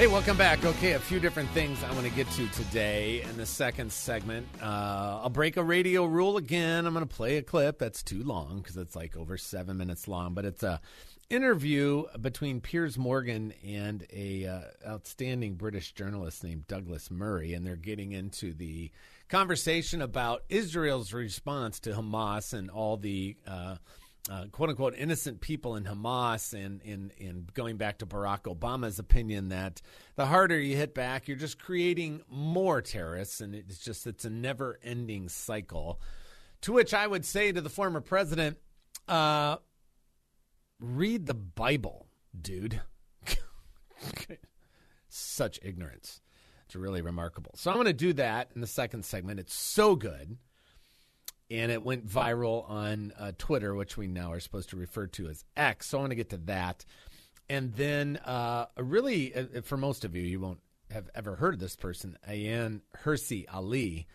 Hey, welcome back. Okay, a few different things I want to get to today in the second segment. Uh, I'll break a radio rule again. I'm going to play a clip that's too long because it's like over seven minutes long, but it's a interview between Piers Morgan and a uh, outstanding British journalist named Douglas Murray, and they're getting into the conversation about Israel's response to Hamas and all the uh, uh, quote unquote innocent people in Hamas and in in going back to Barack Obama's opinion that the harder you hit back, you're just creating more terrorists, and it's just it's a never ending cycle. To which I would say to the former president, uh, read the Bible, dude. Such ignorance. It's really remarkable. So I'm going to do that in the second segment. It's so good and it went viral on uh, Twitter, which we now are supposed to refer to as X. So I want to get to that. And then, uh, really, uh, for most of you, you won't have ever heard of this person, Ayaan Hirsi Ali,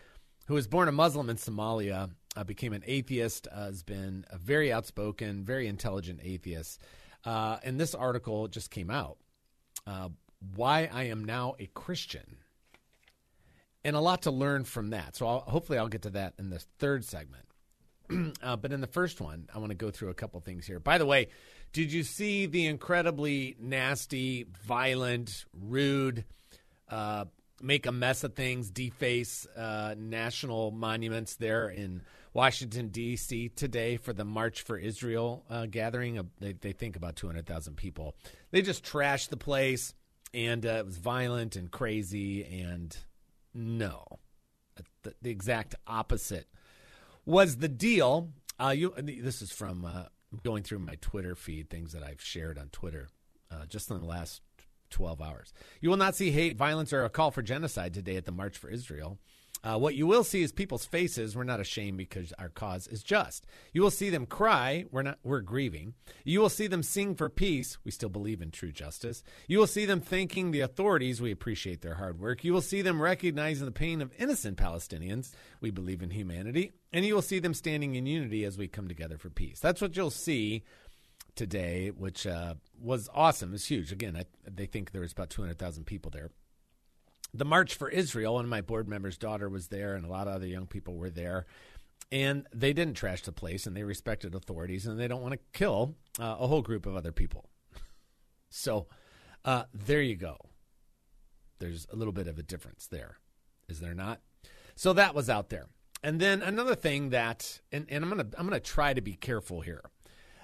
who was born a Muslim in Somalia, uh, became an atheist, uh, has been a very outspoken, very intelligent atheist. Uh, and this article just came out Why I Am Now a Christian and a lot to learn from that. So I'll, hopefully I'll get to that in the third segment. uh, but in the first one, I want to go through a couple things here. By the way, did you see the incredibly nasty, violent, rude, uh, make a mess of things, deface uh, national monuments there in Washington, D.C. today for the March for Israel uh, gathering? They, they, think about 200,000 people. They just trashed the place, and uh, it was violent and crazy and no. The, the exact opposite was the deal. Uh, you, this is from uh, going through my Twitter feed, things that I've shared on Twitter uh, just in the last 12 hours. You will not see hate, violence, or a call for genocide today at the March for Israel. Uh, what you will see is people's faces. We're not ashamed because our cause is just. You will see them cry. We're not. We're grieving. You will see them sing for peace. We still believe in true justice. You will see them thanking the authorities. We appreciate their hard work. You will see them recognizing the pain of innocent Palestinians. We believe in humanity, and you will see them standing in unity as we come together for peace. That's what you'll see today, which uh, was awesome. It's huge. Again, I, they think there was about two hundred thousand people there the March for Israel, one of my board members' daughter was there, and a lot of other young people were there. And they didn't trash the place, and they respected authorities, and they don't want to kill uh, a whole group of other people. so uh, there you go. There's a little bit of a difference there, is there not? So that was out there. And then another thing that, and, and I'm gonna I'm gonna try to be careful here.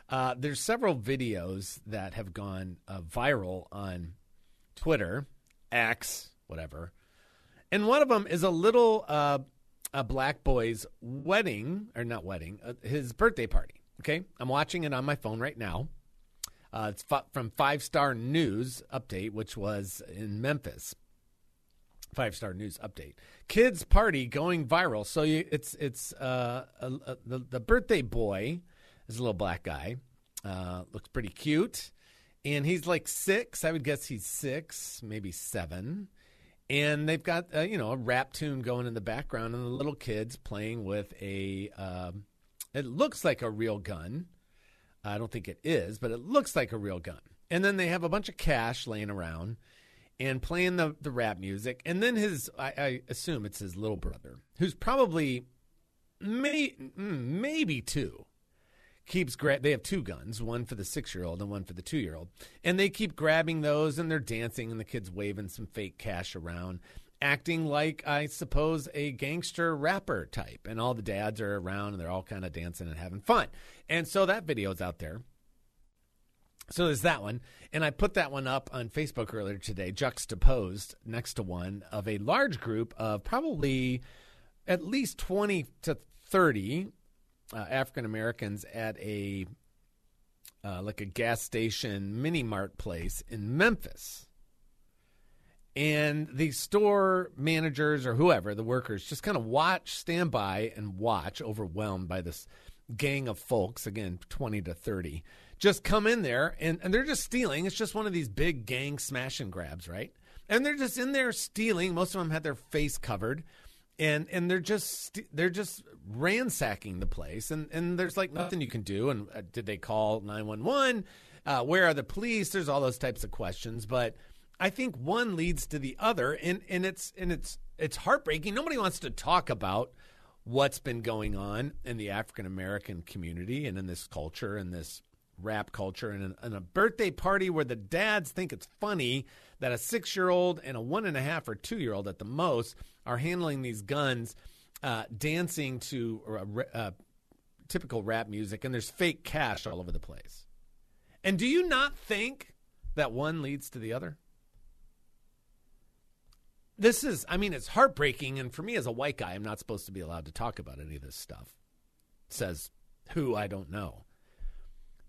Uh, there's several videos that have gone uh, viral on Twitter, X, whatever. And one of them is a little uh, a black boy's wedding, or not wedding, uh, his birthday party. Okay, I'm watching it on my phone right now. Uh, it's f- from Five Star News Update, which was in Memphis. Five Star News Update. Kids party going viral. So you, it's it's uh, a, a, the the birthday boy is a little black guy. Uh, looks pretty cute, and he's like six. I would guess he's six, maybe seven and they've got uh, you know a rap tune going in the background, and the little kids playing with a. Um, it looks like a real gun. I don't think it is, but it looks like a real gun. And then they have a bunch of cash laying around and playing the, the rap music. And then his, I, I assume it's his little brother, who's probably may, mm, maybe two keeps gra- they have two guns, one for the six year old and one for the two year old, and they keep grabbing those and they're dancing and the kids waving some fake cash around, acting like I suppose a gangster rapper type, and all the dads are around and they're all kind of dancing and having fun, and so that video is out there. So there's that one, and I put that one up on Facebook earlier today, juxtaposed next to one of a large group of probably at least 20 to 30 uh, African Americans at a uh, like a gas station mini mart place in Memphis. And the store managers or whoever, the workers, just kind of watch, stand by and watch, overwhelmed by this gang of folks, again, 20 to 30, just come in there and, and they're just stealing. It's just one of these big gang smash and grabs, right? And they're just in there stealing. Most of them had their face covered. And and they're just they're just ransacking the place, and, and there's like nothing you can do. And uh, did they call nine one one? Uh, where are the police? There's all those types of questions, but I think one leads to the other, and, and it's and it's it's heartbreaking. Nobody wants to talk about what's been going on in the African American community and in this culture and this rap culture and, a birthday party where the dads think it's funny that a six year old and a one and a half or two year old at the most are handling these guns, uh, dancing to uh, typical rap music, and there's fake cash all over the place. And do you not think that one leads to the other? This is, I mean, it's heartbreaking. And for me as a white guy, I'm not supposed to be allowed to talk about any of this stuff. says who I don't know.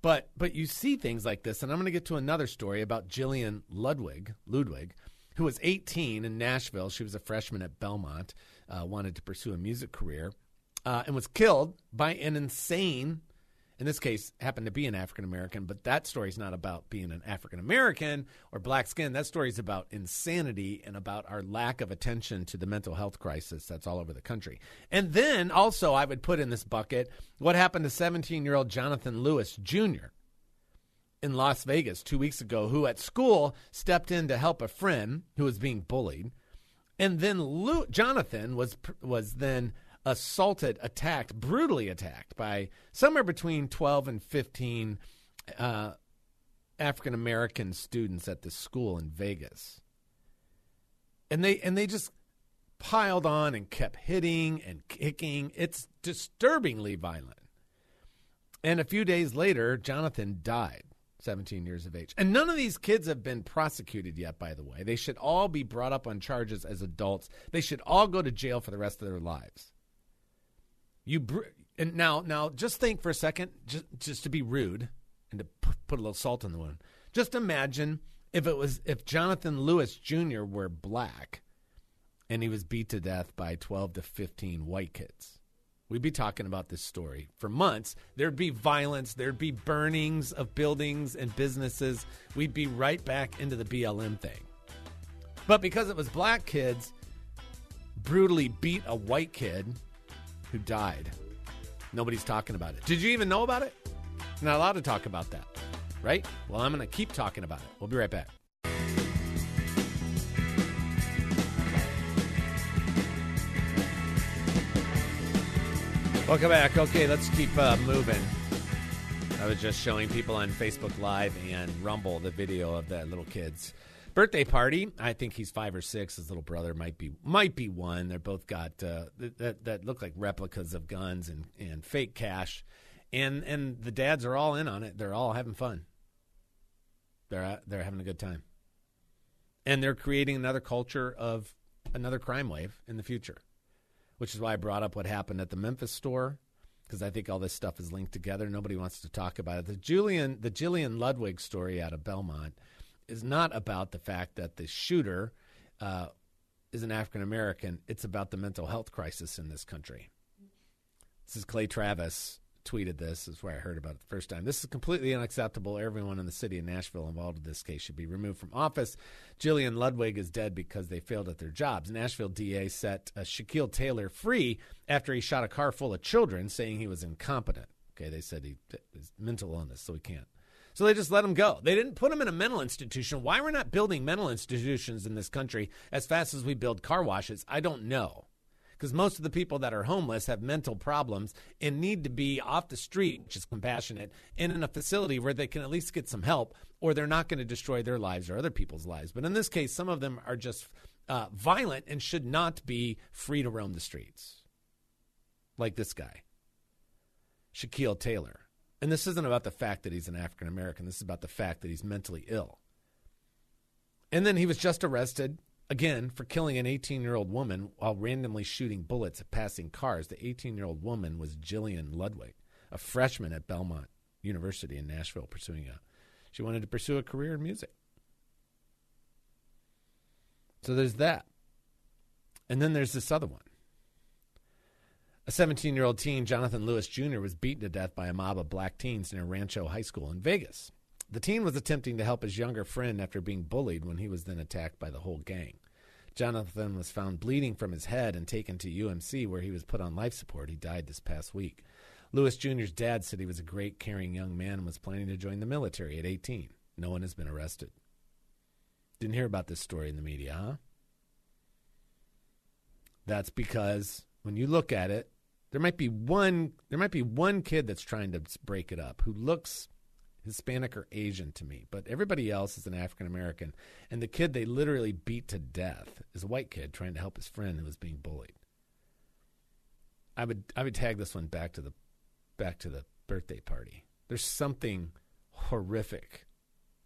But but you see things like this, and I'm going to get to another story about Jillian Ludwig, Ludwig, who was 18 in Nashville. She was a freshman at Belmont, uh, wanted to pursue a music career, uh, and was killed by an insane in this case happened to be an African American, but that story is not about being an African American or black skin. That story is about insanity and about our lack of attention to the mental health crisis that's all over the country. And then also, I would put in this bucket what happened to 17 year old Jonathan Lewis Jr. in Las Vegas two weeks ago, who at school stepped in to help a friend who was being bullied. And then Jonathan was was then assaulted, attacked, brutally attacked by somewhere between 12 and 15 uh, African American students at this school in Vegas. And they and they just piled on and kept hitting and kicking. It's disturbingly violent. And a few days later, Jonathan died, 17 years of age. And none of these kids have been prosecuted yet, by the way. They should all be brought up on charges as adults. They should all go to jail for the rest of their lives. You br- and now now just think for a second, just just to be rude and to p- put a little salt in the wound. Just imagine if it was if Jonathan Lewis Jr. were black and he was beat to death by 12 to 15 white kids. We'd be talking about this story for months. There'd be violence, there'd be burnings of buildings and businesses. We'd be right back into the BLM thing. But because it was black kids brutally beat a white kid who died. Nobody's talking about it. Did you even know about it? You're not allowed to talk about that, right? Well, I'm going to keep talking about it. We'll be right back. Welcome back. Okay, let's keep uh, moving. I was just showing people on Facebook Live and Rumble the video of the little kids birthday party. I think he's five or six. His little brother might be might be one. They're both got uh, that that look like replicas of guns and and fake cash, and and the dads are all in on it. They're all having fun. They're uh, they're having a good time, and they're creating another culture of another crime wave in the future, which is why I brought up what happened at the Memphis store because I think all this stuff is linked together. Nobody wants to talk about it. The Julian, the Jillian Ludwig story out of Belmont is not about the fact that the shooter uh, is an African American. It's about the mental health crisis in this country. This is Clay Travis tweeted this. this is where I heard about it the first time. This is completely unacceptable. Everyone in the city of Nashville involved in this case should be removed from office. Jillian Ludwig is dead because they failed at their jobs. Nashville DA set uh, Shaquille Taylor free after he shot a car full of children, saying he was incompetent. Okay, they said he his mental illness, so he can't. So they just let him go. They didn't put him in a mental institution. Why we're not building mental institutions in this country as fast as we build car washes, I don't know. Because most of the people that are homeless have mental problems and need to be off the street, which is compassionate, and in a facility where they can at least get some help, or they're not going to destroy their lives or other people's lives. But in this case, some of them are just uh, violent and should not be free to roam the streets, like this guy, Shaquille Taylor. And this isn't about the fact that he's an African American. This is about the fact that he's mentally ill. And then he was just arrested again for killing an 18 year old woman while randomly shooting bullets at passing cars. The 18 year old woman was Jillian Ludwig, a freshman at Belmont University in Nashville, pursuing a. She wanted to pursue a career in music. So there's that. And then there's this other one. A 17 year old teen, Jonathan Lewis Jr., was beaten to death by a mob of black teens near Rancho High School in Vegas. The teen was attempting to help his younger friend after being bullied when he was then attacked by the whole gang. Jonathan was found bleeding from his head and taken to UMC, where he was put on life support. He died this past week. Lewis Jr.'s dad said he was a great, caring young man and was planning to join the military at 18. No one has been arrested. Didn't hear about this story in the media, huh? That's because when you look at it, there might be one there might be one kid that's trying to break it up who looks Hispanic or Asian to me, but everybody else is an African American. And the kid they literally beat to death is a white kid trying to help his friend who was being bullied. I would I would tag this one back to the back to the birthday party. There's something horrific,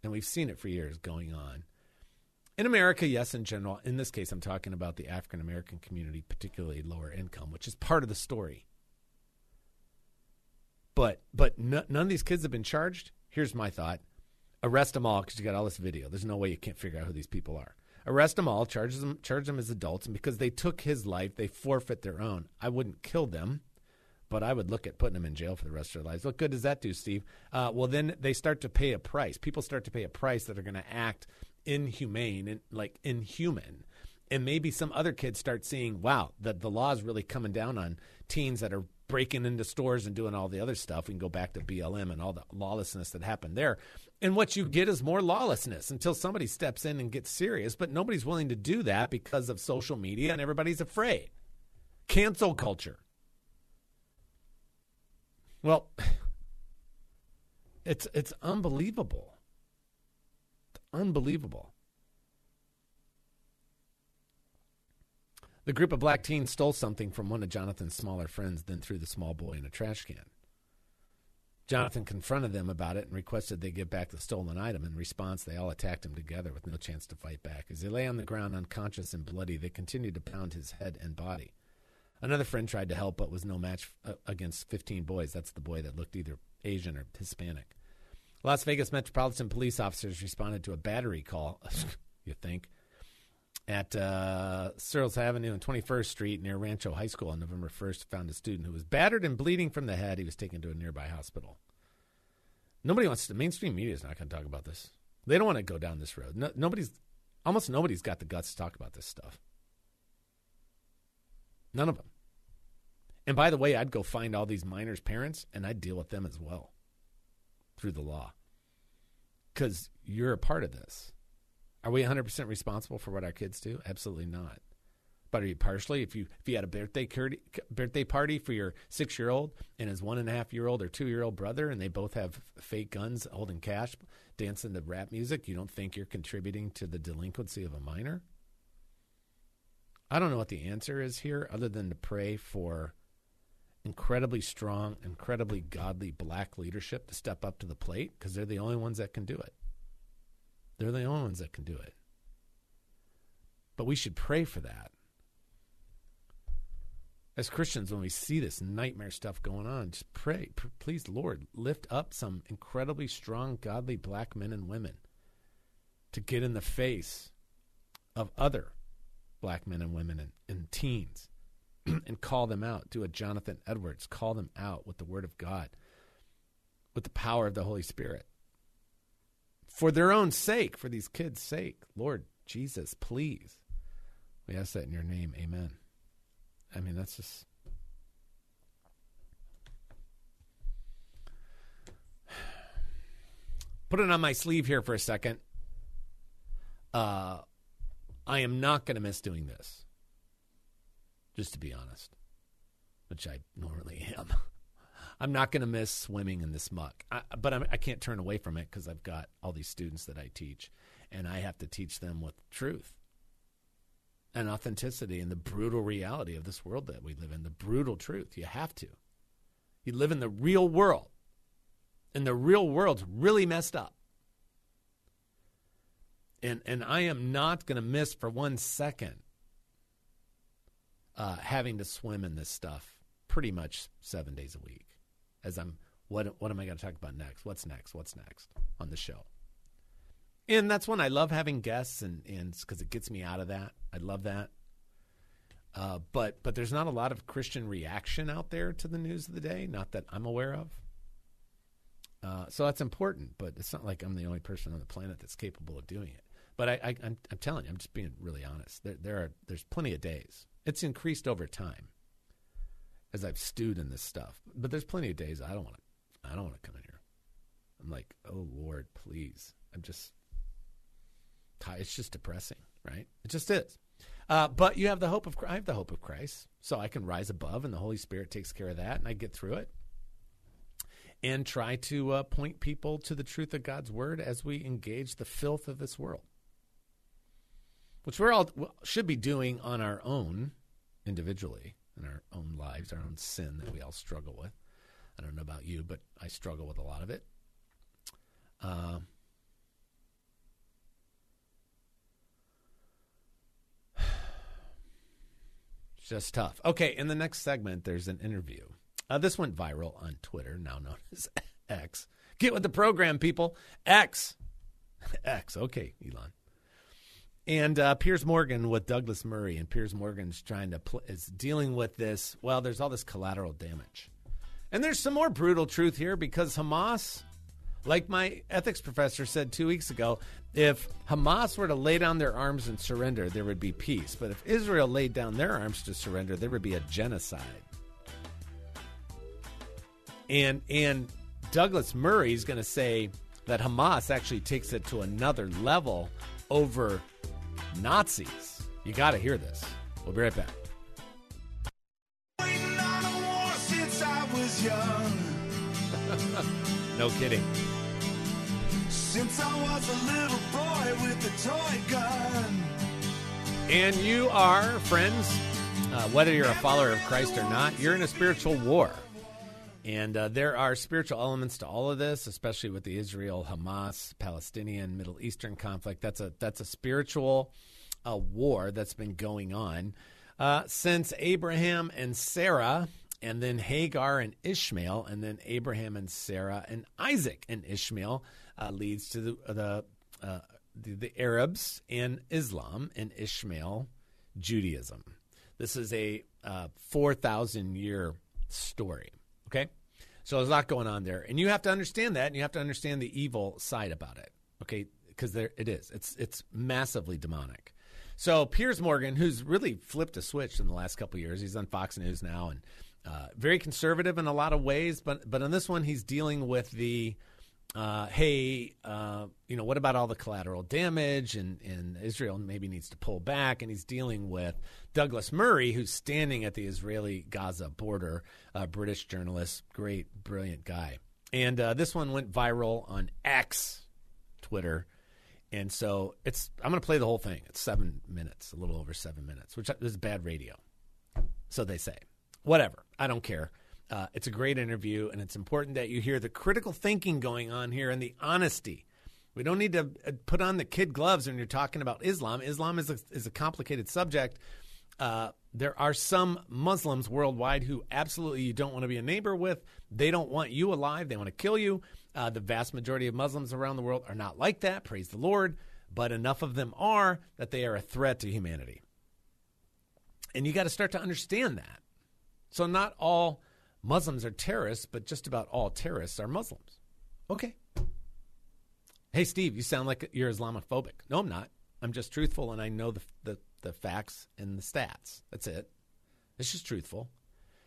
and we've seen it for years going on. In America, yes, in general. In this case, I'm talking about the African American community, particularly lower income, which is part of the story. But but n- none of these kids have been charged. Here's my thought: arrest them all because you got all this video. There's no way you can't figure out who these people are. Arrest them all, charge them, charge them as adults, and because they took his life, they forfeit their own. I wouldn't kill them, but I would look at putting them in jail for the rest of their lives. What good does that do, Steve? Uh, well, then they start to pay a price. People start to pay a price that are going to act inhumane and like inhuman. And maybe some other kids start seeing, wow, that the law is really coming down on teens that are breaking into stores and doing all the other stuff. We can go back to BLM and all the lawlessness that happened there. And what you get is more lawlessness until somebody steps in and gets serious. But nobody's willing to do that because of social media and everybody's afraid. Cancel culture. Well, it's it's unbelievable. Unbelievable. The group of black teens stole something from one of Jonathan's smaller friends, then threw the small boy in a trash can. Jonathan confronted them about it and requested they give back the stolen item. In response, they all attacked him together with no chance to fight back. As he lay on the ground unconscious and bloody, they continued to pound his head and body. Another friend tried to help, but was no match uh, against 15 boys. That's the boy that looked either Asian or Hispanic. Las Vegas Metropolitan Police officers responded to a battery call, you think, at uh, Searles Avenue and 21st Street near Rancho High School on November 1st found a student who was battered and bleeding from the head. He was taken to a nearby hospital. Nobody wants to, mainstream media is not going to talk about this. They don't want to go down this road. No, nobody's, almost nobody's got the guts to talk about this stuff. None of them. And by the way, I'd go find all these minors' parents and I'd deal with them as well through the law. Because you're a part of this. Are we 100% responsible for what our kids do? Absolutely not. But are you partially? If you if you had a birthday birthday party for your six year old and his one and a half year old or two year old brother, and they both have fake guns holding cash, dancing to rap music, you don't think you're contributing to the delinquency of a minor? I don't know what the answer is here, other than to pray for incredibly strong, incredibly godly black leadership to step up to the plate because they're the only ones that can do it. They're the only ones that can do it. But we should pray for that. As Christians, when we see this nightmare stuff going on, just pray. P- please, Lord, lift up some incredibly strong, godly black men and women to get in the face of other black men and women and, and teens and call them out. Do a Jonathan Edwards, call them out with the word of God, with the power of the Holy Spirit for their own sake, for these kids' sake. Lord Jesus, please. We ask that in your name. Amen. I mean, that's just. Put it on my sleeve here for a second. Uh, I am not going to miss doing this, just to be honest, which I normally am. I'm not going to miss swimming in this muck, I, but I'm, I can not turn away from it because I've got all these students that I teach, and I have to teach them with truth and authenticity and the brutal reality of this world that we live in. The brutal truth. You have to. You live in the real world, and the real world's really messed up. And and I am not going to miss for one second uh, having to swim in this stuff pretty much seven days a week as I'm what what am I going to talk about next? What's next? What's next on the show? And that's when I love having guests, and and because it gets me out of that. I love that. Uh, but but there's not a lot of Christian reaction out there to the news of the day, not that I'm aware of. Uh, so that's important, but it's not like I'm the only person on the planet that's capable of doing it. But I, am I'm telling you, I'm just being really honest. There, there are there's plenty of days. It's increased over time as I've stewed in this stuff. But there's plenty of days I don't want to. I don't want to come in here. I'm like, oh Lord, please. I'm just. It's just depressing, right? It just is. Uh, but you have the hope of I have the hope of Christ, so I can rise above, and the Holy Spirit takes care of that, and I get through it and try to uh, point people to the truth of God's word as we engage the filth of this world, which we're all should be doing on our own individually in our own lives, our own sin that we all struggle with. I don't know about you, but I struggle with a lot of it. Uh, just tough. Okay, in the next segment, there's an interview uh, this went viral on Twitter, now known as X. Get with the program, people. X. X. Okay, Elon. And uh, Piers Morgan with Douglas Murray, and Piers Morgan's trying to pl- is dealing with this. Well, there's all this collateral damage, and there's some more brutal truth here because Hamas, like my ethics professor said two weeks ago, if Hamas were to lay down their arms and surrender, there would be peace. But if Israel laid down their arms to surrender, there would be a genocide and and Douglas Murray is going to say that Hamas actually takes it to another level over Nazis. You got to hear this. We'll be right back. no kidding. Since I was a little boy with a toy gun. And you are, friends, uh, whether you're a follower of Christ or not, you're in a spiritual war. And uh, there are spiritual elements to all of this, especially with the Israel Hamas Palestinian Middle Eastern conflict. That's a that's a spiritual uh, war that's been going on uh, since Abraham and Sarah, and then Hagar and Ishmael, and then Abraham and Sarah and Isaac and Ishmael uh, leads to the the, uh, the the Arabs and Islam and Ishmael Judaism. This is a uh, four thousand year story. Okay. So there's a lot going on there, and you have to understand that, and you have to understand the evil side about it. Okay, because there it is. It's it's massively demonic. So Piers Morgan, who's really flipped a switch in the last couple years, he's on Fox News now, and uh, very conservative in a lot of ways. But but on this one, he's dealing with the uh, hey, uh, you know, what about all the collateral damage? And, and Israel maybe needs to pull back. And he's dealing with Douglas Murray, who's standing at the Israeli Gaza border, a British journalist, great, brilliant guy. And uh, this one went viral on X, Twitter. And so it's, I'm going to play the whole thing. It's seven minutes, a little over seven minutes, which is bad radio. So they say. Whatever. I don't care. Uh, it's a great interview, and it's important that you hear the critical thinking going on here and the honesty. We don't need to uh, put on the kid gloves when you're talking about Islam. Islam is a, is a complicated subject. Uh, there are some Muslims worldwide who absolutely you don't want to be a neighbor with. They don't want you alive. They want to kill you. Uh, the vast majority of Muslims around the world are not like that. Praise the Lord. But enough of them are that they are a threat to humanity. And you got to start to understand that. So, not all Muslims are terrorists, but just about all terrorists are Muslims. Okay. Hey, Steve, you sound like you're Islamophobic. No, I'm not. I'm just truthful and I know the, the, the facts and the stats. That's it. It's just truthful.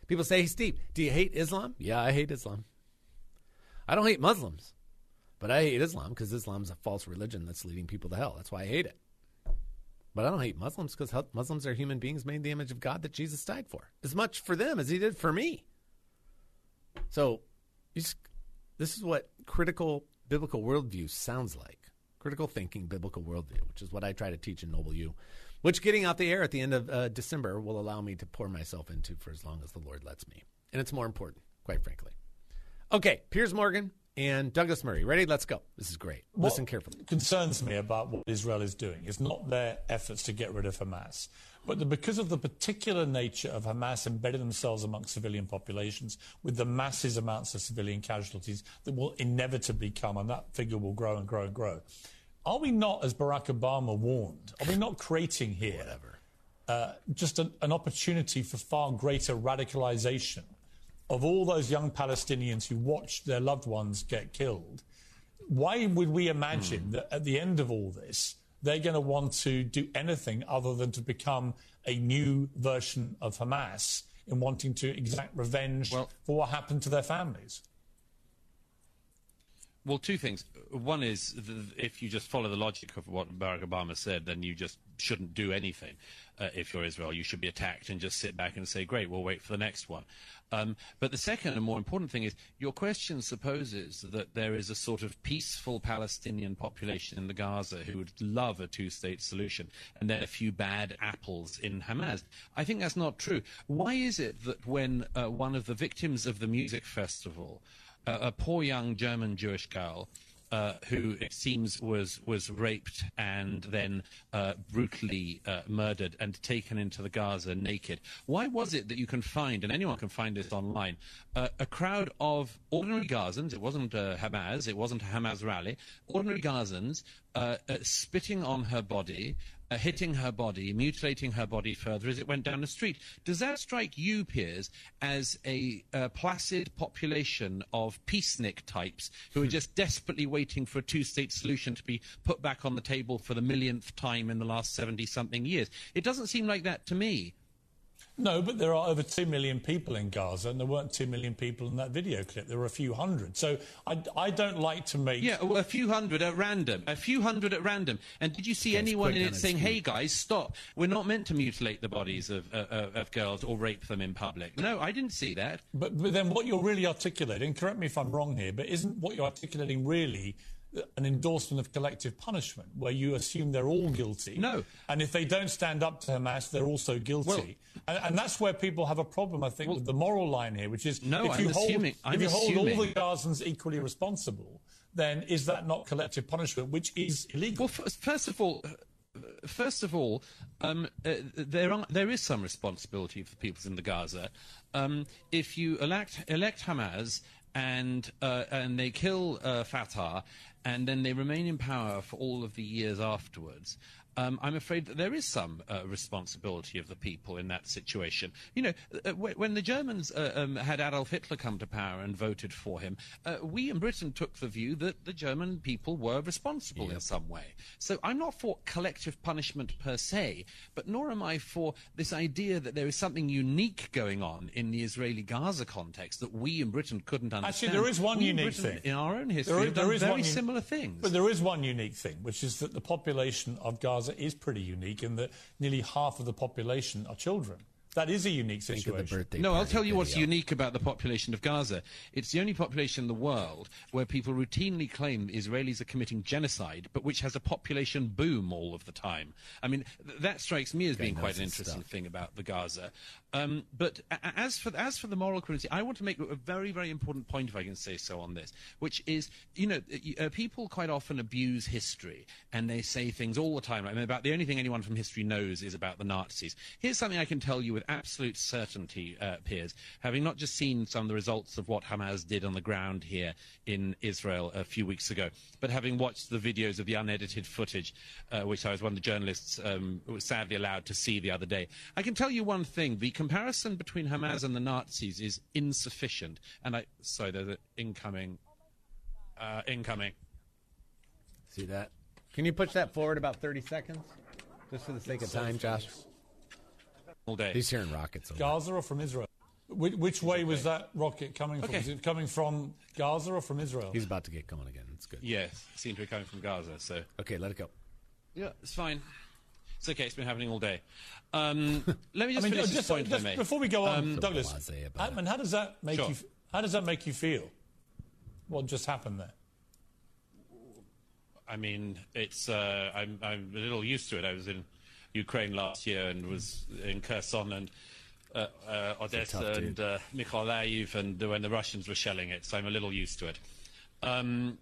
People say, hey, Steve, do you hate Islam? Yeah, I hate Islam. I don't hate Muslims, but I hate Islam because Islam is a false religion that's leading people to hell. That's why I hate it. But I don't hate Muslims because Muslims are human beings made in the image of God that Jesus died for, as much for them as he did for me. So, this is what critical biblical worldview sounds like. Critical thinking, biblical worldview, which is what I try to teach in Noble U, which getting out the air at the end of uh, December will allow me to pour myself into for as long as the Lord lets me. And it's more important, quite frankly. Okay, Piers Morgan and Douglas Murray. Ready? Let's go. This is great. What Listen carefully. concerns me about what Israel is doing is not their efforts to get rid of Hamas. But the, because of the particular nature of Hamas embedding themselves amongst civilian populations with the massive amounts of civilian casualties that will inevitably come, and that figure will grow and grow and grow, are we not, as Barack Obama warned, are we not creating here uh, just an, an opportunity for far greater radicalization of all those young Palestinians who watched their loved ones get killed? Why would we imagine Hmm. that at the end of all this, they're going to want to do anything other than to become a new version of Hamas in wanting to exact revenge Well- for what happened to their families? Well, two things. One is if you just follow the logic of what Barack Obama said, then you just shouldn't do anything. Uh, if you're Israel, you should be attacked and just sit back and say, "Great, we'll wait for the next one." Um, but the second and more important thing is your question supposes that there is a sort of peaceful Palestinian population in the Gaza who would love a two-state solution, and then a few bad apples in Hamas. I think that's not true. Why is it that when uh, one of the victims of the music festival uh, a poor young German Jewish girl uh, who it seems was was raped and then uh, brutally uh, murdered and taken into the Gaza naked. Why was it that you can find, and anyone can find this online, uh, a crowd of ordinary Gazans? It wasn't uh, Hamas, it wasn't a Hamas rally. Ordinary Gazans uh, spitting on her body. Uh, hitting her body, mutilating her body further as it went down the street. Does that strike you, Piers, as a uh, placid population of peacenik types who are just desperately waiting for a two-state solution to be put back on the table for the millionth time in the last 70-something years? It doesn't seem like that to me. No, but there are over 2 million people in Gaza, and there weren't 2 million people in that video clip. There were a few hundred. So I, I don't like to make. Yeah, well, a few hundred at random. A few hundred at random. And did you see anyone in it saying, hey, guys, stop. We're not meant to mutilate the bodies of, uh, uh, of girls or rape them in public. No, I didn't see that. But, but then what you're really articulating, correct me if I'm wrong here, but isn't what you're articulating really an endorsement of collective punishment, where you assume they're all guilty? No. And if they don't stand up to Hamas, they're also guilty. and, and that's where people have a problem, I think, with the moral line here, which is No, if I'm you hold, assuming- I'm if you hold all the Gazans equally responsible, then is that not collective punishment, which is illegal? Well, first of all, first of all, um, uh, there are, there is some responsibility for the peoples in the Gaza. Um, if you elect elect Hamas and uh, and they kill uh, Fatah and then they remain in power for all of the years afterwards. Um, I'm afraid that there is some uh, responsibility of the people in that situation. You know, uh, when, when the Germans uh, um, had Adolf Hitler come to power and voted for him, uh, we in Britain took the view that the German people were responsible in some way. So I'm not for collective punishment per se, but nor am I for this idea that there is something unique going on in the Israeli-Gaza context that we in Britain couldn't understand. Actually, there is one we in unique Britain, thing. in our own history. There is- there is very one similar things. But there is one unique thing, which is that the population of Gaza is pretty unique in that nearly half of the population are children. That is a unique Think situation. No, I'll tell you what's video. unique about the population of Gaza. It's the only population in the world where people routinely claim Israelis are committing genocide, but which has a population boom all of the time. I mean, th- that strikes me as being quite an interesting stuff. thing about the Gaza. Um, but as for as for the moral criticality, I want to make a very very important point, if I can say so, on this, which is, you know, uh, people quite often abuse history and they say things all the time. I mean, about the only thing anyone from history knows is about the Nazis. Here's something I can tell you with absolute certainty, uh, Piers, having not just seen some of the results of what Hamas did on the ground here in Israel a few weeks ago, but having watched the videos of the unedited footage, uh, which I was one of the journalists um, was sadly allowed to see the other day. I can tell you one thing: the comparison between Hamas and the Nazis is insufficient. And I, sorry, there's an incoming, uh, incoming. See that? Can you push that forward about 30 seconds? Just for the sake of time, Josh. All day. He's hearing rockets. Over. Gaza or from Israel? Which, which way was that rocket coming from? Okay. Is it coming from Gaza or from Israel? He's about to get going again. It's good. Yes, seem to be coming from Gaza. So Okay, let it go. yeah, it's fine. It's okay. It's been happening all day. Um, let me I just mean, finish this point, if I just may. before we go on, Um, Douglas, blasé Atman, how does that make Sure. you? How does that make you feel? What just happened there? I mean, it's uh, I'm I'm a little used to it. I was in Ukraine last year and was in Kherson and uh, uh, Odessa and uh, Mykolaiv and when the Russians were shelling it, so I'm a little used to it. Um,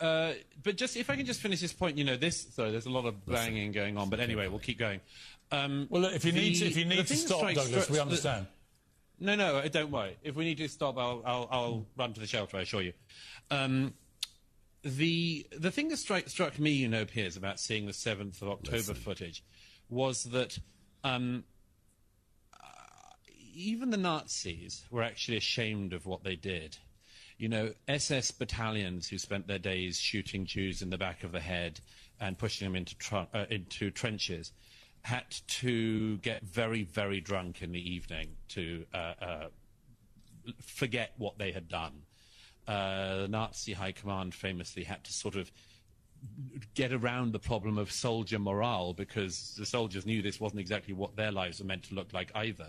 uh, but just if I can just finish this point, you know, this. Sorry, there's a lot of banging going on, but anyway, we'll keep going. Um, Well, look, if you need to, if you need to thing that stop, strikes- Douglas, we the- understand. no, no, uh, don't worry. If we need to stop, I'll, I'll, I'll run to the shelter, I assure you. Um, the the thing that struck struck me, you know, Piers, about seeing the seventh of October Listen. footage, was that um, uh, even the Nazis were actually ashamed of what they did. You know, SS battalions who spent their days shooting Jews in the back of the head and pushing them into tr- uh, into trenches had to get very, very drunk in the evening to uh, uh, forget what they had done. Uh, the Nazi high command famously had to sort of get around the problem of soldier morale because the soldiers knew this wasn't exactly what their lives were meant to look like either.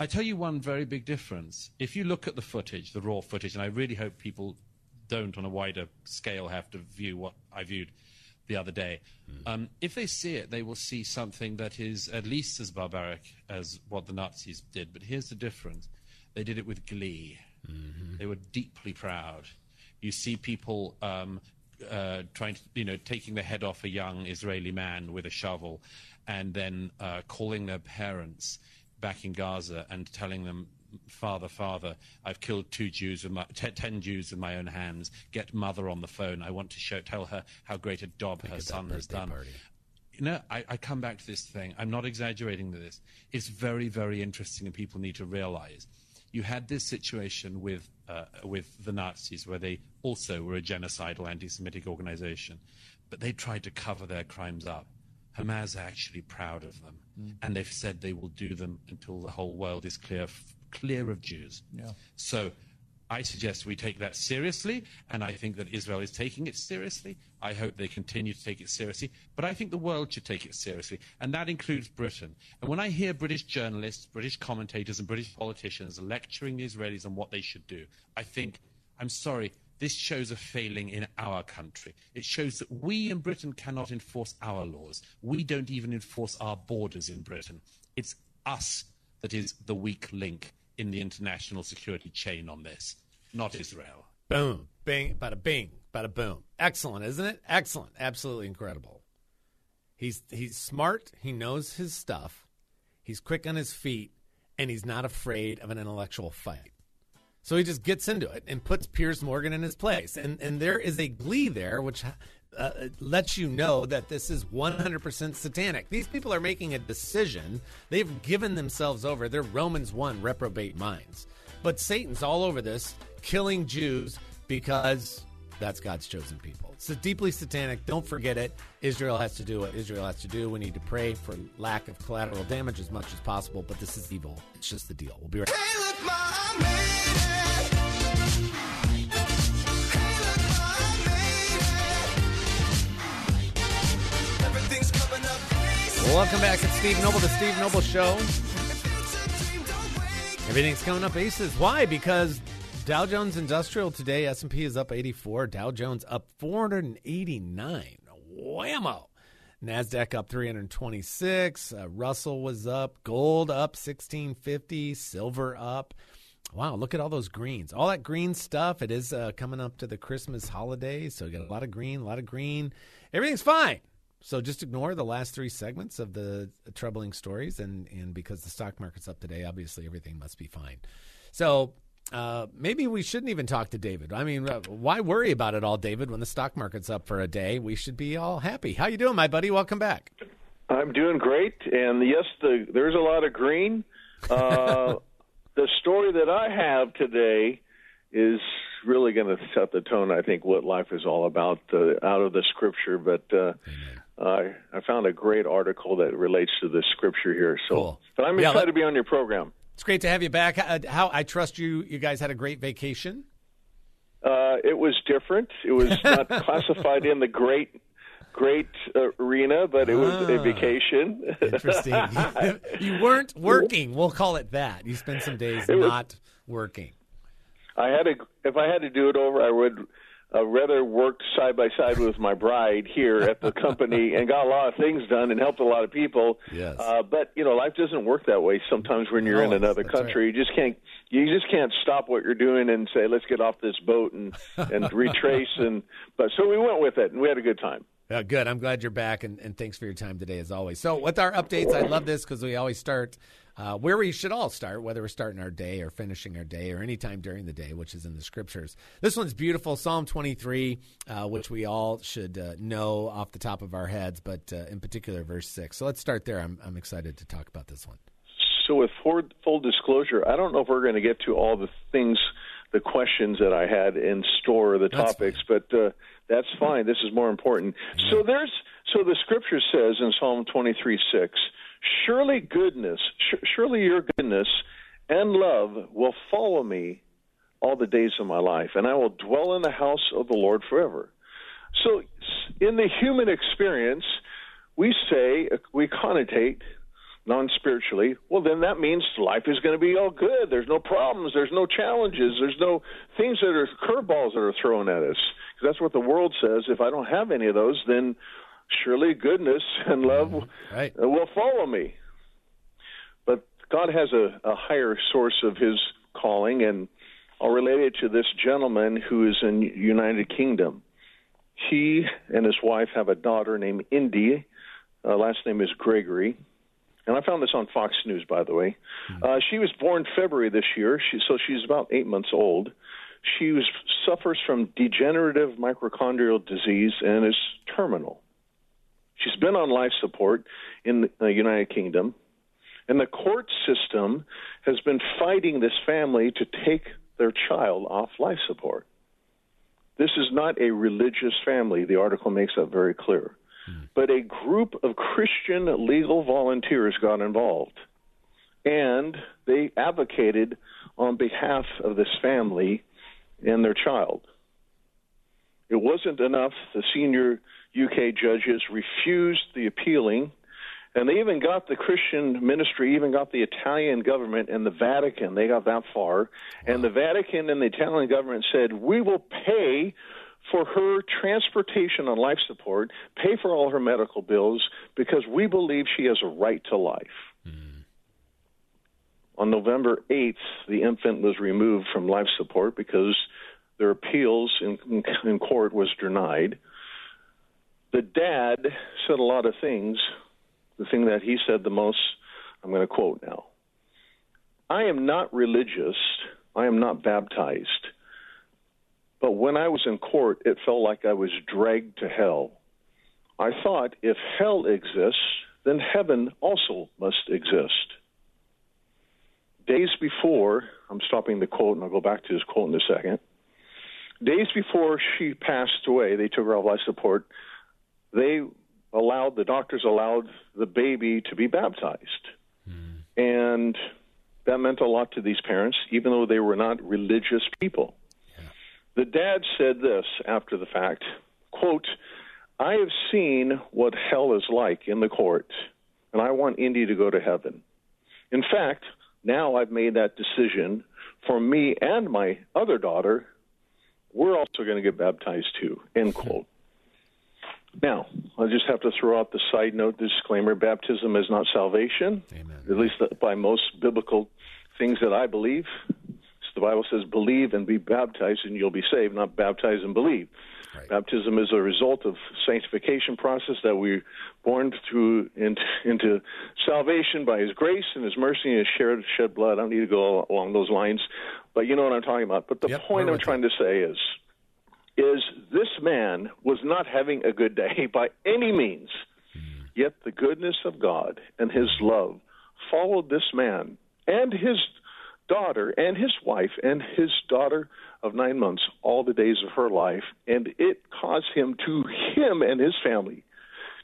I tell you one very big difference. If you look at the footage, the raw footage, and I really hope people don't on a wider scale have to view what I viewed the other day. Mm. Um, if they see it, they will see something that is at least as barbaric as what the Nazis did. But here's the difference they did it with glee, mm-hmm. they were deeply proud. You see people um, uh, trying to, you know, taking the head off a young Israeli man with a shovel and then uh, calling their parents back in Gaza and telling them father, father, I've killed two Jews with my, t- ten Jews with my own hands. Get mother on the phone. I want to show, tell her how great a job her son has done. Party. You know, I, I come back to this thing. I'm not exaggerating this. It's very, very interesting, and people need to realize. You had this situation with uh, with the Nazis, where they also were a genocidal anti-Semitic organization, but they tried to cover their crimes up. Hamas are actually proud of them, mm. and they've said they will do them until the whole world is clear clear of Jews. Yeah. So I suggest we take that seriously, and I think that Israel is taking it seriously. I hope they continue to take it seriously, but I think the world should take it seriously, and that includes Britain. And when I hear British journalists, British commentators, and British politicians lecturing the Israelis on what they should do, I think, I'm sorry, this shows a failing in our country. It shows that we in Britain cannot enforce our laws. We don't even enforce our borders in Britain. It's us that is the weak link in the international security chain on this, not Israel. Boom, bing, bada bing, bada boom. Excellent, isn't it? Excellent, absolutely incredible. He's he's smart. He knows his stuff. He's quick on his feet, and he's not afraid of an intellectual fight. So he just gets into it and puts Piers Morgan in his place. And and there is a glee there, which uh, lets you know that this is 100% satanic. These people are making a decision. They've given themselves over. They're Romans 1 reprobate minds. But Satan's all over this, killing Jews because that's God's chosen people. It's deeply satanic. Don't forget it. Israel has to do what Israel has to do. We need to pray for lack of collateral damage as much as possible, but this is evil. It's just the deal. We'll be right back. Welcome back to Steve Noble, the Steve Noble Show. Everything's coming up aces. Why? Because Dow Jones Industrial today, S&P is up 84, Dow Jones up 489. Whammo. Nasdaq up 326, uh, Russell was up, gold up 1650, silver up. Wow, look at all those greens. All that green stuff. It is uh, coming up to the Christmas holiday, so we got a lot of green, a lot of green. Everything's fine. So just ignore the last three segments of the troubling stories, and and because the stock market's up today, obviously everything must be fine. So uh, maybe we shouldn't even talk to David. I mean, uh, why worry about it all, David? When the stock market's up for a day, we should be all happy. How you doing, my buddy? Welcome back. I'm doing great, and yes, the, there's a lot of green. Uh, the story that I have today is really going to set the tone. I think what life is all about uh, out of the scripture, but. I found a great article that relates to the scripture here. So, cool. but I'm excited to be on your program. It's great to have you back. How, how I trust you. You guys had a great vacation. Uh, it was different. It was not classified in the great great uh, arena, but it was ah, a vacation. interesting. you weren't working. We'll call it that. You spent some days was, not working. I had to. If I had to do it over, I would uh, rather worked side by side with my bride here at the company and got a lot of things done and helped a lot of people. Yes. Uh, but you know, life doesn't work that way. Sometimes when you're no, in another country, right. you just can't you just can't stop what you're doing and say, "Let's get off this boat and and retrace." And but so we went with it and we had a good time. Good. I'm glad you're back, and, and thanks for your time today, as always. So, with our updates, I love this because we always start uh, where we should all start, whether we're starting our day or finishing our day or anytime during the day, which is in the scriptures. This one's beautiful, Psalm 23, uh, which we all should uh, know off the top of our heads, but uh, in particular, verse 6. So, let's start there. I'm, I'm excited to talk about this one. So, with full disclosure, I don't know if we're going to get to all the things, the questions that I had in store, the That's topics, but uh, that's fine. This is more important. So there's so the scripture says in Psalm 23 6, surely goodness, sh- surely your goodness and love will follow me all the days of my life, and I will dwell in the house of the Lord forever. So in the human experience, we say, we connotate non spiritually, well, then that means life is going to be all good. There's no problems. There's no challenges. There's no things that are curveballs that are thrown at us. Because that's what the world says. If I don't have any of those, then surely goodness and love Right. will follow me. But God has a, a higher source of his calling, and I'll relate it to this gentleman who is in United Kingdom. He and his wife have a daughter named Indi. Uh, last name is Gregory and I found this on Fox News, by the way. Uh, she was born February this year, she, so she's about eight months old. She was, suffers from degenerative mitochondrial disease and is terminal. She's been on life support in the United Kingdom, and the court system has been fighting this family to take their child off life support. This is not a religious family. The article makes that very clear Hmm. but a group of Christian legal volunteers got involved. And they advocated on behalf of this family and their child. It wasn't enough. The senior UK judges refused the appealing, and they even got the Christian ministry, even got the Italian government and the Vatican. They got that far. And the Vatican and the Italian government said, We will pay for her transportation and life support, pay for all her medical bills, because we believe she has a right to life. Mm. On November 8th, the infant was removed from life support because their appeals in, in, in court was denied. The dad said a lot of things. The thing that he said the most, I'm going to quote now. I am not religious. I am not baptized. But when I was in court, it felt like I was dragged to hell. I thought if hell exists, then heaven also must exist. Days before, I'm stopping the quote and I'll go back to his quote in a second. Days before she passed away, they took her off life support. They allowed, the doctors allowed the baby to be baptized. Mm. And that meant a lot to these parents, even though they were not religious people. The dad said this after the fact quote, I have seen what hell is like in the court, and I want Indi to go to heaven. In fact, now I've made that decision for me and my other daughter. We're also going to get baptized too. End quote. Now, I just have to throw out the side note disclaimer baptism is not salvation, Amen. at least by most biblical things that I believe. The Bible says, believe and be baptized, and you'll be saved, not baptize and believe. Right. Baptism is a result of sanctification process that we're born through into, into salvation by His grace and His mercy and His shared shed blood. I don't need to go along those lines, but you know what I'm talking about. But the Yep, point I'm trying to say is, is this man was not having a good day by any means. Mm. Yet the goodness of God and His love followed this man and his daughter and his wife and his daughter of nine months all the days of her life, and it caused him to him and his family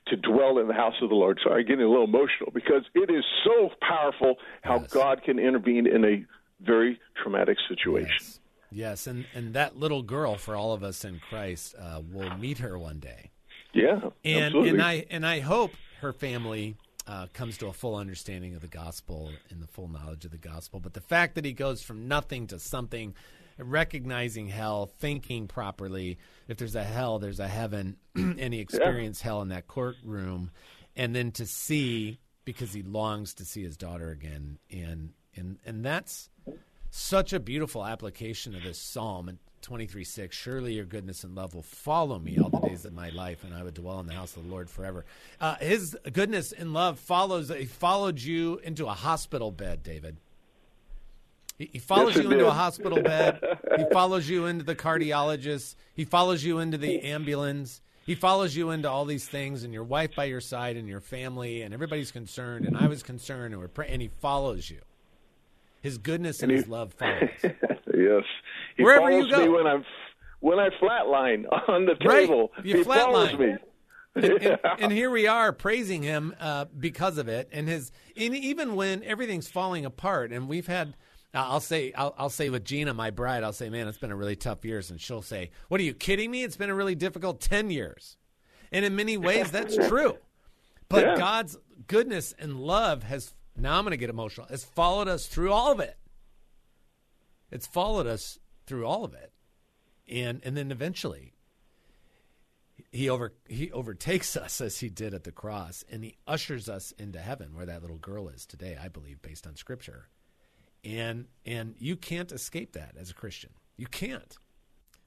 to dwell in the house of the Lord. Sorry, getting a little emotional because it is so powerful how Yes. God can intervene in a very traumatic situation. Yes. Yes, and, and that little girl for all of us in Christ uh, will meet her one day. Yeah, and absolutely. and I and I hope her family uh, comes to a full understanding of the gospel and the full knowledge of the gospel. But the fact that he goes from nothing to something, recognizing hell, thinking properly, if there's a hell, there's a heaven, and he experienced hell in that courtroom, and then to see because he longs to see his daughter again, and and and that's such a beautiful application of this psalm and 23 6, surely your goodness and love will follow me all the days of my life, and I would dwell in the house of the Lord forever. Uh, his goodness and love follows, he followed you into a hospital bed, David. He, he follows Yes, you into a hospital bed. he follows you into the cardiologist. He follows you into the ambulance. He follows you into all these things, and your wife by your side, and your family, and everybody's concerned, and I was concerned, and we're praying. And he follows you. His goodness and, And he- his love follows. yes. He Wherever you follows go. me when I'm when I flatline on the Right. table. You he follows flatline. me. and, and, and here we are praising him uh, because of it, and his and even when everything's falling apart, and we've had. I'll say, I'll, I'll say with Gina, my bride, I'll say, man, it's been a really tough years, and she'll say, "What are you kidding me? It's been a really difficult ten years," and in many ways, that's true. But Yeah. God's goodness and love has now I'm going to get emotional. Has followed us through all of it. It's followed us through all of it, and and then eventually he over he overtakes us as he did at the cross and he ushers us into heaven where that little girl is today i believe based on scripture. And and you can't escape that as a christian. You can't.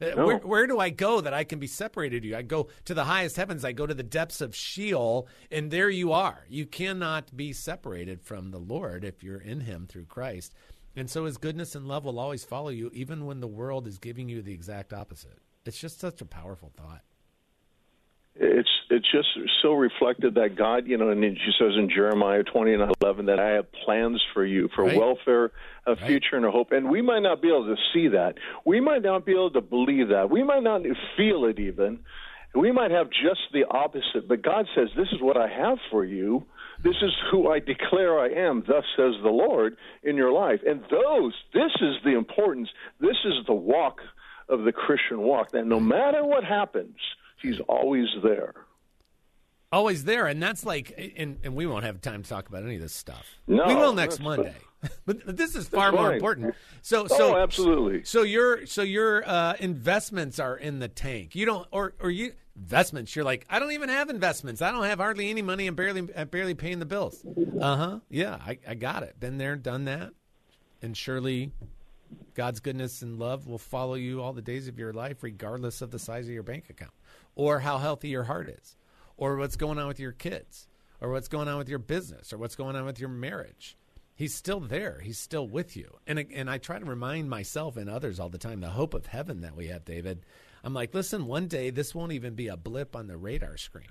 Uh, No. where, where do i go that i can be separated to you? I go to the highest heavens. I go to the depths of sheol and there you are. You cannot be separated from the lord if you're in him through christ and so his goodness and love will always follow you even when the world is giving you the exact opposite it's just such a powerful thought it's it's just so reflected that God, you know, and she says in Jeremiah twenty and eleven that I have plans for you for Right. welfare, a Right. future, and a hope. And we might not be able to see that. We might not be able to believe that. We might not feel it even. We might have just the opposite. But God says, "This is what I have for you. This is who I declare I am. Thus says the Lord in your life." And those, this is the importance. This is the walk of the Christian walk. That no matter what happens, He's always there. always there and that's like and, and we won't have time to talk about any of this stuff No, we will next monday but, this is far more important so so oh, absolutely. so your so your uh, investments are in the tank you don't or or you investments you're like i don't even have investments i don't have hardly any money i'm barely I'm barely paying the bills uh-huh yeah I, I got it been there done that and surely God's goodness and love will follow you all the days of your life, regardless of the size of your bank account, or how healthy your heart is, or what's going on with your kids, or what's going on with your business, or what's going on with your marriage. He's still there. He's still with you. And and I try to remind myself and others all the time the hope of heaven that we have, David. I'm like, listen, one day this won't even be a blip on the radar screen.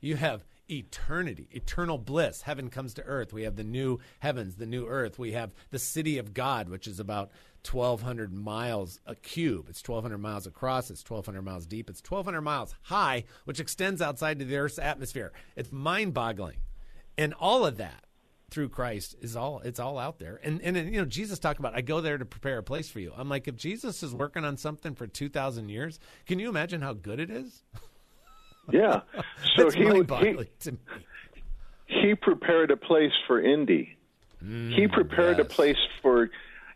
You have eternity, eternal bliss. Heaven comes to earth. We have the new heavens, the new earth. We have the city of God, which is about 1,200 miles a cube. It's 1,200 miles across. It's 1,200 miles deep. It's 1,200 miles high, which extends outside to the earth's atmosphere. It's mind boggling. And all of that through Christ is all it's all out there. And and you know Jesus talked about I go there to prepare a place for you. I'm like if Jesus is working on something for 2000 years, can you imagine how good it is? Yeah. So he, he to me. he prepared a place for Indi. he prepared a Mm, place for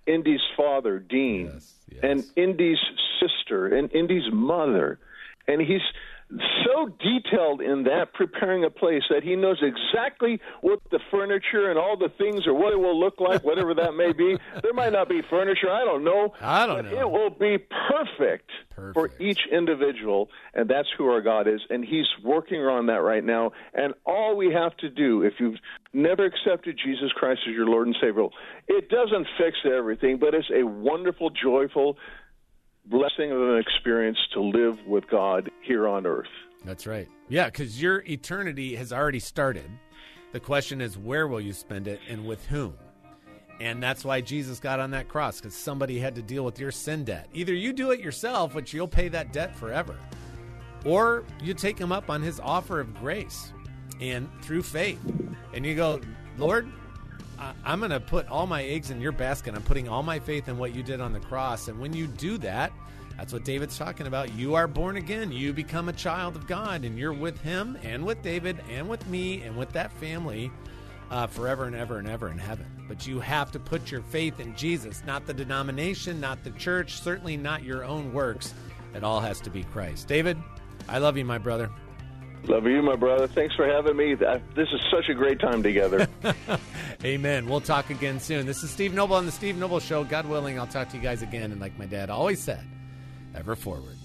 Indi's father, Dean, Yes, yes. and Indi's sister, and Indi's mother. And he's so detailed in that preparing a place that he knows exactly what the furniture and all the things or what it will look like, whatever that may be. There might not be furniture, I don't know. I don't know. It will be perfect, for each individual, and that's who our God is. And He's working on that right now. And all we have to do, if you've never accepted Jesus Christ as your Lord and Savior, it doesn't fix everything, but it's a wonderful, joyful blessing of an experience to live with God here on earth. That's right. Yeah, because your eternity has already started. The question is, where will you spend it and with whom? And that's why Jesus got on that cross, because somebody had to deal with your sin debt. Either you do it yourself, which you'll pay that debt forever, or you take him up on his offer of grace and through faith. And you go, Lord, I- I'm going to put all my eggs in your basket. I'm putting all my faith in what you did on the cross. And when you do that, that's what David's talking about. You are born again. You become a child of God, and you're with him and with David and with me and with that family uh, forever and ever and ever in heaven. But you have to put your faith in Jesus, not the denomination, not the church, certainly not your own works. It all has to be Christ. David, I love you, my brother. Love you, my brother. Thanks for having me. This is such a great time together. Amen. We'll talk again soon. This is Steve Noble on the Steve Noble Show. God willing, I'll talk to you guys again. And like my dad always said, ever forward.